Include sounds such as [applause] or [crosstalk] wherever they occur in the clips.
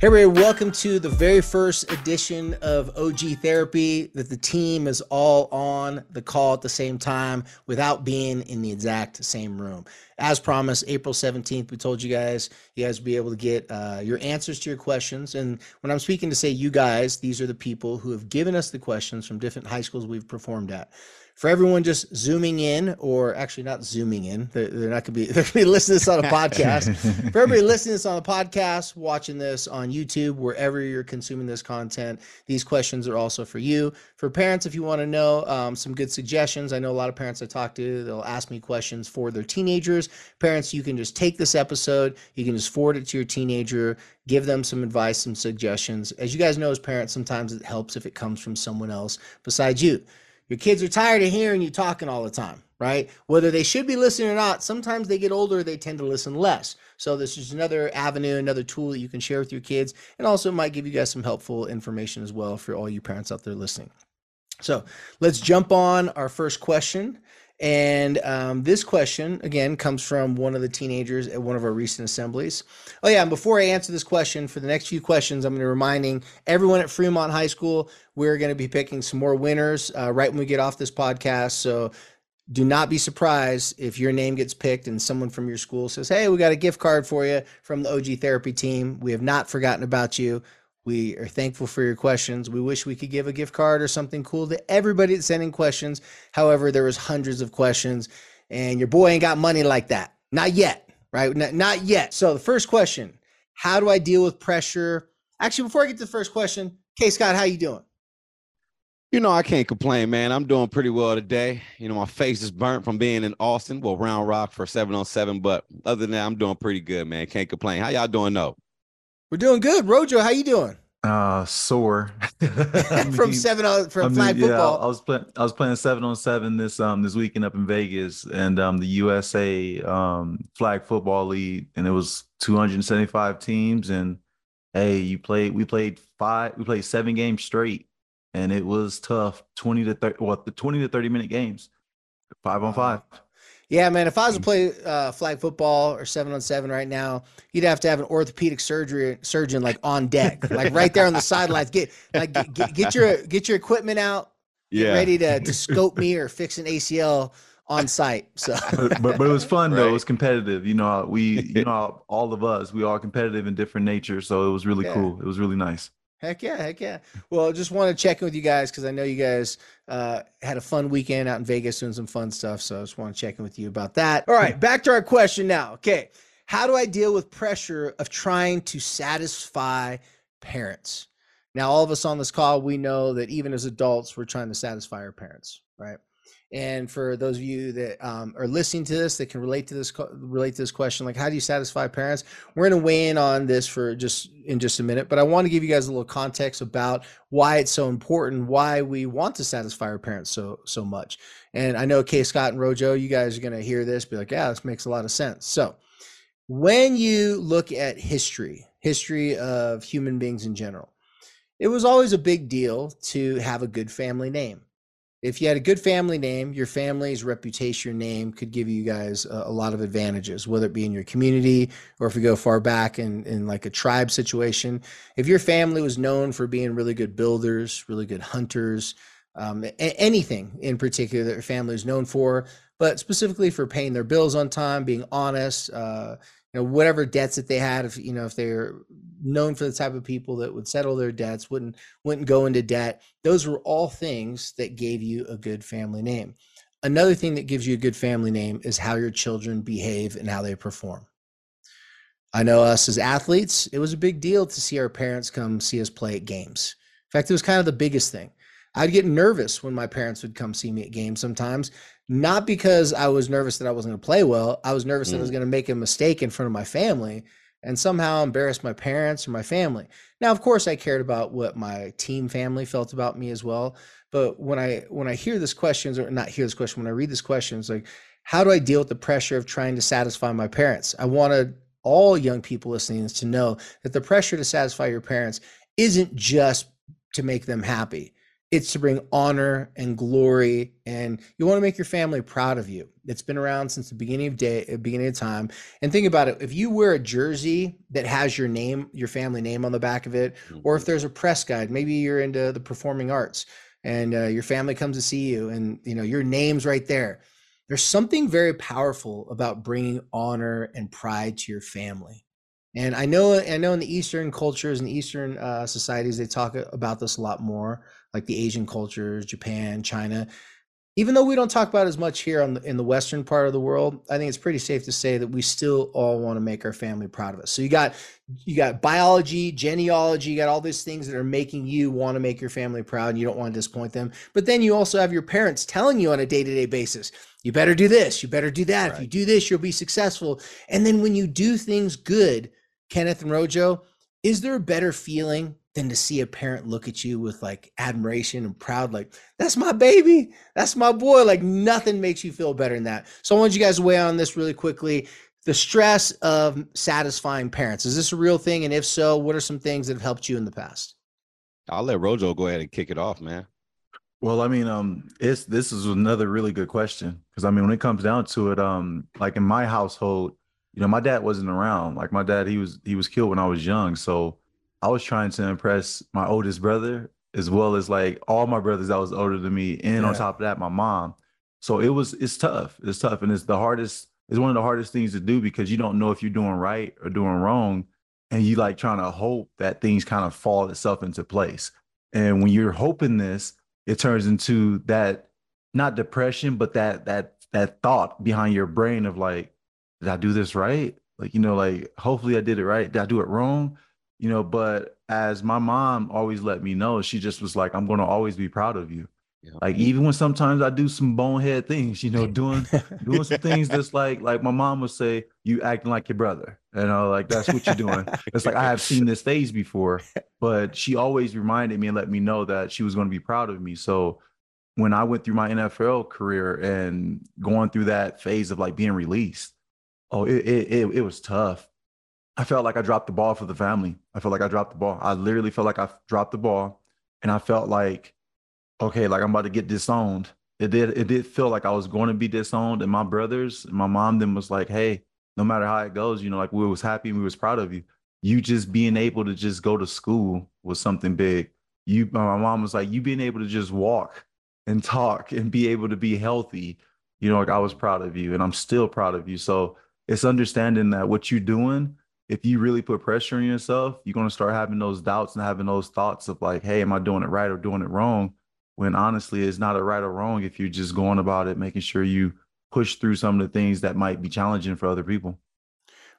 Hey, everybody, welcome to the very first edition of OG Therapy that the team is all on the call at the same time without being in the exact same room. As promised, April 17th, we told you guys, you guys will be able to get uh, your answers to your questions. And when I'm speaking to say you guys, these are the people who have given us the questions from different high schools we've performed at for everyone just zooming in, or actually not zooming in, they're, they're not going to be [laughs] they're going to be listening to this on a podcast. [laughs] for everybody listening to this on a podcast, watching this on YouTube, wherever you're consuming this content, these questions are also for you. For parents, if you want to know um, some good suggestions, I know a lot of parents I talk to, they'll ask me questions for their teenagers. Parents, you can just take this episode, you can just forward it to your teenager, give them some advice, some suggestions. As you guys know, as parents, sometimes it helps if it comes from someone else besides you. Your kids are tired of hearing you talking all the time, right? Whether they should be listening or not, sometimes they get older, they tend to listen less. So this is another avenue, another tool that you can share with your kids, and also might give you guys some helpful information as well for all you parents out there listening. So let's jump on our first question. And um, this question, again, comes from one of the teenagers at one of our recent assemblies. Oh, yeah. And before I answer this question, for the next few questions, I'm going to be reminding everyone at Fremont High School, we're going to be picking some more winners uh, right when we get off this podcast. So do not be surprised if your name gets picked and someone from your school says, Hey, we got a gift card for you from the OG therapy team. We have not forgotten about you. We are thankful for your questions. We wish we could give a gift card or something cool to everybody that's sending questions. However, there was hundreds of questions, and your boy ain't got money like that. Not yet, right? Not, not yet. So the first question: How do I deal with pressure? Actually, before I get to the first question, K Scott, how you doing? You know, I can't complain, man. I'm doing pretty well today. You know, my face is burnt from being in Austin, well, Round Rock for seven on seven. But other than that, I'm doing pretty good, man. Can't complain. How y'all doing though? We're doing good. Rojo, how you doing? Uh, sore. [laughs] [laughs] from seven on from I mean, flag football. Yeah, I was playing. I was playing seven on seven this um this weekend up in Vegas, and um the USA um flag football league, and it was 275 teams, and hey, you played. We played five. We played seven games straight, and it was tough. 20 to 30. What the 20 to 30 minute games, five on five. Yeah, man. If I was to mm. play uh, flag football or seven on seven right now, you'd have to have an orthopedic surgery surgeon like on deck, [laughs] like right there on the sidelines. Get like get, get, your get your equipment out. Yeah. ready to, to [laughs] scope me or fix an ACL on site. So, but, but, but it was fun though. It was competitive. You know, we you know [laughs] all of us we are competitive in different nature. So it was really yeah. cool. It was really nice. Heck yeah, heck yeah. Well, just want to check in with you guys because I know you guys uh, had a fun weekend out in Vegas doing some fun stuff. So I just want to check in with you about that. All right, [clears throat] back to our question now. Okay. How do I deal with pressure of trying to satisfy parents? Now, all of us on this call, we know that even as adults, we're trying to satisfy our parents, right? And for those of you that um, are listening to this, that can relate to this relate to this question, like how do you satisfy parents? We're going to weigh in on this for just in just a minute, but I want to give you guys a little context about why it's so important, why we want to satisfy our parents so so much. And I know K Scott and Rojo, you guys are going to hear this, be like, yeah, this makes a lot of sense. So when you look at history, history of human beings in general, it was always a big deal to have a good family name if you had a good family name, your family's reputation, your name could give you guys a, a, lot of advantages, whether it be in your community or if you go far back in, in like a tribe situation. If your family was known for being really good builders, really good hunters, um, a- anything in particular that your family is known for, but specifically for paying their bills on time, being honest, uh, you know whatever debts that they had if you know if they're known for the type of people that would settle their debts wouldn't wouldn't go into debt those were all things that gave you a good family name another thing that gives you a good family name is how your children behave and how they perform i know us as athletes it was a big deal to see our parents come see us play at games in fact it was kind of the biggest thing i'd get nervous when my parents would come see me at games sometimes not because I was nervous that I wasn't going to play well. I was nervous mm. that I was mm. going to make a mistake in front of my family. And somehow embarrass my parents or my family. Now, of course, I cared about what my team family felt about me as well. But when I when I hear this questions or not hear this question, when I read this question, it's like, how do I deal with the pressure of trying to satisfy my parents? I wanted all young people listening to know that the pressure to satisfy your parents isn't just to make them happy it's to bring honor and glory and you want to make your family proud of you. It's been around since the beginning of day uh, beginning of time. And think about it if you wear a jersey that has your name your family name on the back of it or if mm-hmm. there's a press guide maybe you're into the performing arts and uh, your family comes to see you and you know your name's right there. There's something very powerful about bringing honor and pride to your family. And i know i know in the eastern cultures and eastern uh, societies they talk about this a lot more like the Asian cultures, Japan, China. Even though we don't talk about as much here on the, in the western part of the world, I think it's pretty safe to say that we still all want to make our family proud of us. So you got you got biology, genealogy, you got all these things that are making you want to make your family proud and you don't want to disappoint them. But then you also have your parents telling you on a day-to-day basis, you better do this, you better do that. Right. If you do this, you'll be successful. And then when you do things good, Kenneth and Rojo, is there a better feeling than to see a parent look at you with like admiration and proud, like, that's my baby, that's my boy. Like, nothing makes you feel better than that. So, I want you guys to weigh on this really quickly. The stress of satisfying parents is this a real thing? And if so, what are some things that have helped you in the past? I'll let Rojo go ahead and kick it off, man. Well, I mean, um, it's this is another really good question because I mean, when it comes down to it, um, like in my household, you know, my dad wasn't around. Like my dad, he was he was killed when I was young, so I was trying to impress my oldest brother as well as like all my brothers that was older than me, and yeah. on top of that, my mom. So it was it's tough. It's tough, and it's the hardest. It's one of the hardest things to do because you don't know if you're doing right or doing wrong, and you like trying to hope that things kind of fall itself into place. And when you're hoping this, it turns into that not depression, but that that that thought behind your brain of like, did I do this right? Like you know, like hopefully I did it right. Did I do it wrong? You know, but as my mom always let me know, she just was like, I'm going to always be proud of you. Yeah. Like even when sometimes I do some bonehead things, you know, [laughs] doing doing some things that's like like my mom would say, you acting like your brother. You know, like that's what you're doing. it's like I have seen this phase before, but she always reminded me and let me know that she was going to be proud of me. So when I went through my NFL career and going through that phase of like being released, oh, it it it, it was tough I felt like I dropped the ball for the family. I felt like I dropped the ball. I literally felt like I dropped the ball, and I felt like, okay, like I'm about to get disowned. It did. It did feel like I was going to be disowned, and my brothers, and my mom, then was like, hey, no matter how it goes, you know, like we was happy and we was proud of you. You just being able to just go to school was something big. You, my mom was like, you being able to just walk and talk and be able to be healthy. You know, like I was proud of you, and I'm still proud of you. So it's understanding that what you're doing if you really put pressure on yourself, you're going to start having those doubts and having those thoughts of like, hey, am I doing it right or doing it wrong? When honestly, it's not a right or wrong if you're just going about it, making sure you push through some of the things that might be challenging for other people.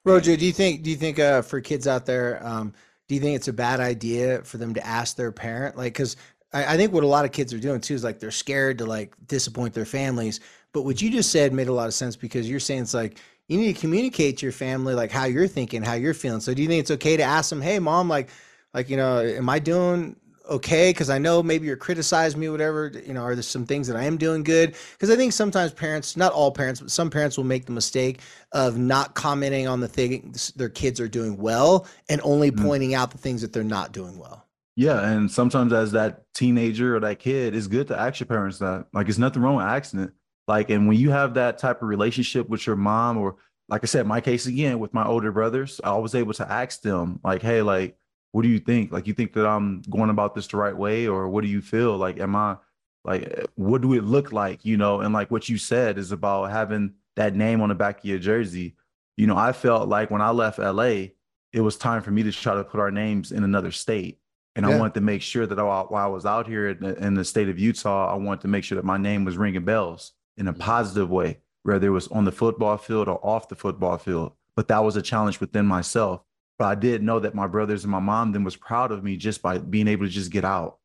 Rojo, do you think do you think uh, for kids out there, um, do you think it's a bad idea for them to ask their parent? Like, because I, I think what a lot of kids are doing too is like they're scared to like disappoint their families. But what you just said made a lot of sense because you're saying it's like you need to communicate to your family like how you're thinking, how you're feeling. So do you think it's okay to ask them, "Hey, mom, like, like you know, am I doing okay? Because I know maybe you're criticizing me, whatever. You know, are there some things that I am doing good? Because I think sometimes parents, not all parents, but some parents will make the mistake of not commenting on the things their kids are doing well and only mm-hmm. pointing out the things that they're not doing well. Yeah, and sometimes as that teenager or that kid, it's good to ask your parents that. Like, it's nothing wrong with asking it. Like, and when you have that type of relationship with your mom, or like I said, my case again with my older brothers, I was able to ask them, like, hey, like, what do you think? Like, you think that I'm going about this the right way, or what do you feel? Like, am I like, what do it look like? You know, and like what you said is about having that name on the back of your jersey. You know, I felt like when I left LA, it was time for me to try to put our names in another state. And yeah. I wanted to make sure that while I was out here in the, in the state of Utah, I wanted to make sure that my name was ringing bells in a positive way, whether it was on the football field or off the football field. But that was a challenge within myself. But I did know that my brothers and my mom then was proud of me just by being able to just get out.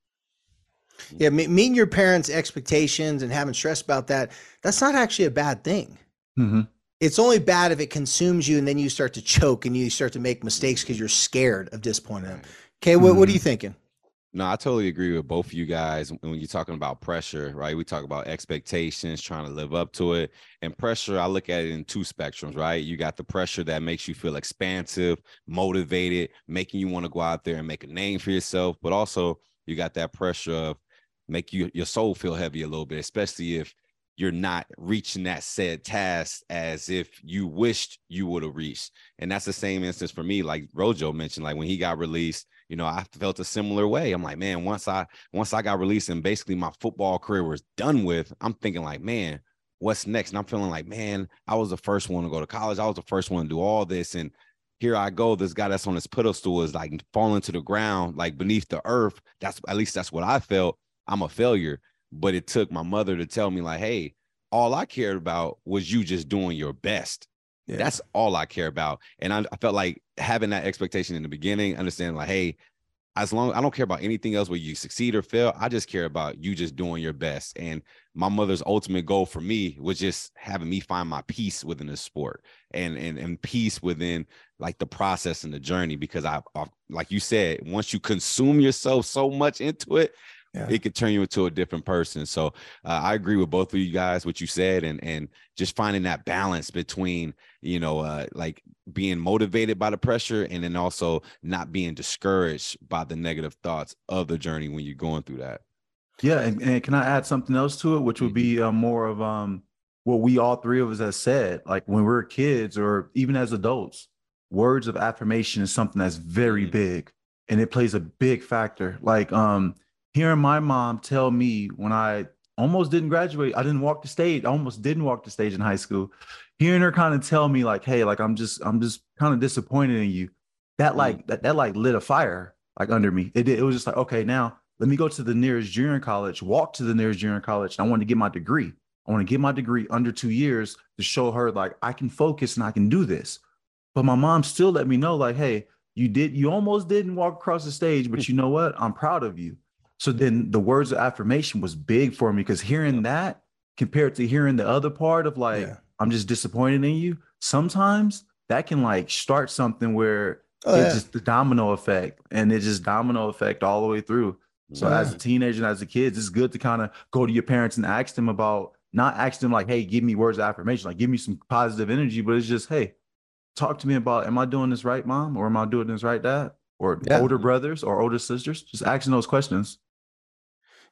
Yeah, meeting your parents' expectations and having stress about that, that's not actually a bad thing. Mm-hmm. it's only bad if it consumes you and then you start to choke and you start to make mistakes because you're scared of disappointing them. Okay, what, what are you thinking? No, I totally agree with both of you guys when you're talking about pressure, right? We talk about expectations, trying to live up to it. And pressure, I look at it in two spectrums, right? You got the pressure that makes you feel expansive, motivated, making you want to go out there and make a name for yourself, but also you got that pressure of make you your soul feel heavy a little bit, especially if you're not reaching that said task as if you wished you would have reached. And that's the same instance for me, like Rojo mentioned, like when he got released, you know, I felt a similar way. I'm like, man, once I once I got released and basically my football career was done with, I'm thinking like, man, what's next? And I'm feeling like, man, I was the first one to go to college. I was the first one to do all this. And here I go. This guy that's on this pedestal is like falling to the ground, like beneath the earth. That's at least that's what I felt. I'm a failure. But it took my mother to tell me, like, hey, all I cared about was you just doing your best. Yeah. That's all I care about. And I, I, felt like having that expectation in the beginning, understanding like, hey, as long I don't care about anything else where you succeed or fail. I just care about you just doing your best. And my mother's ultimate goal for me was just having me find my peace within the sport and and and peace within like the process and the journey. Because I, I like you said, once you consume yourself so much into it, yeah. it could turn you into a different person. So uh, I agree with both of you guys, what you said, and and just finding that balance between you know uh, like being motivated by the pressure and then also not being discouraged by the negative thoughts of the journey when you're going through that. Yeah, and, and can I add something else to it, which would be uh, more of um what we all three of us have said, like when we we're kids or even as adults, words of affirmation is something that's very mm-hmm. big and it plays a big factor. Like um hearing my mom tell me when I almost didn't graduate, I didn't walk the stage, I almost didn't walk the stage in high school. Hearing her kind of tell me like, "Hey, like I'm just I'm just kind of disappointed in you." That mm. like that that like lit a fire like under me. It it was just like, "Okay, now let me go to the nearest junior college, walk to the nearest junior college. And I want to get my degree. I want to get my degree under 2 years to show her like I can focus and I can do this." But my mom still let me know like, "Hey, you did you almost didn't walk across the stage, but you know what? I'm proud of you." So then the words of affirmation was big for me because hearing that compared to hearing the other part of like, yeah. I'm just disappointed in you, sometimes that can like start something where oh, it's yeah. just the domino effect and it just domino effect all the way through. So yeah. as a teenager and as a kid, it's good to kind of go to your parents and ask them about not ask them like, hey, give me words of affirmation, like give me some positive energy, but it's just, hey, talk to me about am I doing this right, mom? Or am I doing this right, dad? Or older brothers or older sisters? Just asking those questions.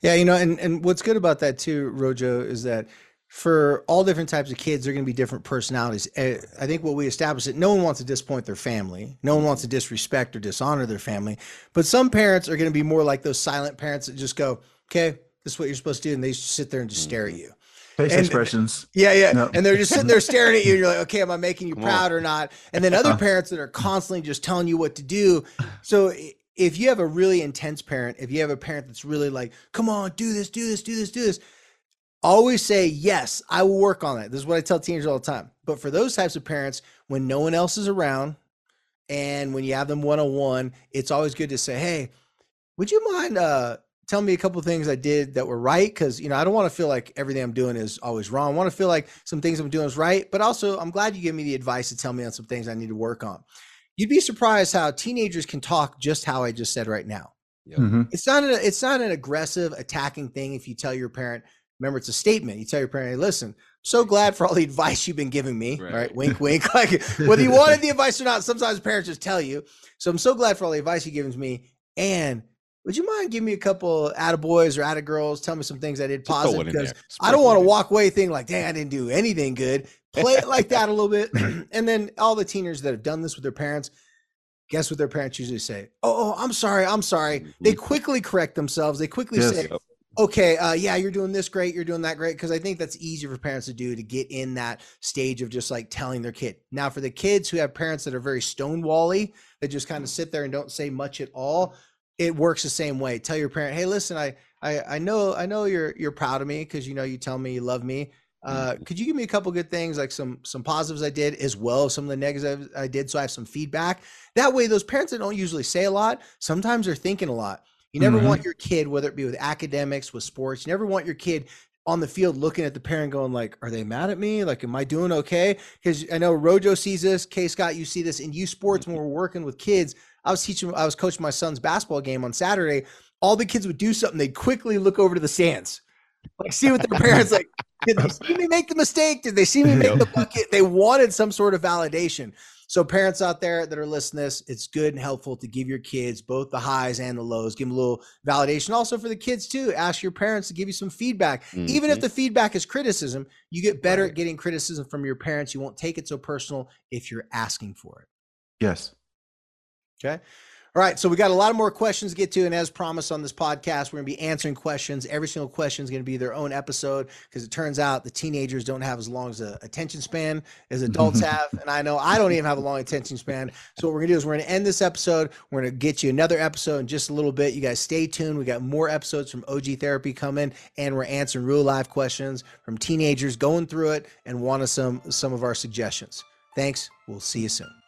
Yeah, you know, and and what's good about that too, Rojo, is that for all different types of kids, they're going to be different personalities. Eh, I think what we established that no one wants to disappoint their family, no one wants to disrespect or dishonor their family, but some parents are going to be more like those silent parents that just go, "Okay, this is what you're supposed to do," and they sit there and just stare at mm-hmm. you. Face and, expressions. Yeah, yeah. No. And they're just sitting there staring at you, and you're like, okay, am I making you Come proud on. or not? And then other parents that are constantly just telling you what to do. So if you have a really intense parent, if you have a parent that's really like, come on, do this, do this, do this, do this, always say, yes, I will work on that. This is what I tell teenagers all the time. But for those types of parents, when no one else is around and when you have them one on one, it's always good to say, hey, would you mind uh, telling me a couple things I did that were right? Because, you know, I don't want to feel like everything I'm doing is always wrong. I want to feel like some things I'm doing is right. But also, I'm glad you gave me the advice to tell me on some things I need to work on you'd be surprised how teenagers can talk just how I just said right now. Yep. Mm-hmm. It's not an it's not an aggressive attacking thing if you tell your parent. Remember, it's a statement. You tell your parent, "Hey, listen, so glad for all the advice you've been giving me." Right? right? Wink, wink. [laughs] Like whether you wanted the advice or not, sometimes parents just tell you. So I'm so glad for all the advice you've given me. And would you mind giving me a couple out of boys or out of girls? Tell me some things I did positive because I don't want to walk away thinking like, "Dang, I didn't do anything good." Play it like that a little bit. [clears throat] [clears throat] and then all the teenagers that have done this with their parents, guess what their parents usually say? Oh, oh I'm sorry. I'm sorry. They mm-hmm. quickly correct themselves. They quickly yes. say, okay, uh, yeah, you're doing this great. You're doing that great. Cause I think that's easier for parents to do to get in that stage of just like telling their kid. Now, for the kids who have parents that are very stonewally, that just kind of sit there and don't say much at all, it works the same way. Tell your parent, hey, listen, I, I, I know, I know you're, you're proud of me because you know you tell me you love me. Uh, mm-hmm. could you give me a couple good things, like some some positives I did, as well as some of the negatives I did, so I have some feedback. That way, those parents that don't usually say a lot, sometimes they're thinking a lot. You never mm-hmm. want your kid, whether it be with academics, with sports, you never want your kid on the field looking at the parent going like, are they mad at me? Like, am I doing okay? Because I know Rojo sees this, K Scott, you see this in U Sports when we're working with kids. I was teaching, I was coaching my son's basketball game on Saturday. All the kids would do something, they'd quickly look over to the stands. Like see what their parents like. Did they see me make the mistake? Did they see me make the bucket? They wanted some sort of validation. So parents out there that are listening this, it's good and helpful to give your kids both the highs and the lows. Give them a little validation. Also for the kids too, ask your parents to give you some feedback. Mm-hmm. Even if mm-hmm. the feedback is criticism, you get better right. at getting criticism from your parents. You won't take it so personal if you're asking for it. Yes. Okay. All right, so we got a lot of more questions to get to, and as promised on this podcast, we're going to be answering questions. Every single question is going to be their own episode because it turns out the teenagers don't have as long as a attention span as [laughs] adults have, and I know I don't even have a long attention span. So what we're going to do is we're going to end this episode. We're going to get you another episode in just a little bit. You guys stay tuned. We got more episodes from OG Therapy coming, and we're answering real life questions from teenagers going through it and wanting some some of our suggestions. Thanks. We'll see you soon.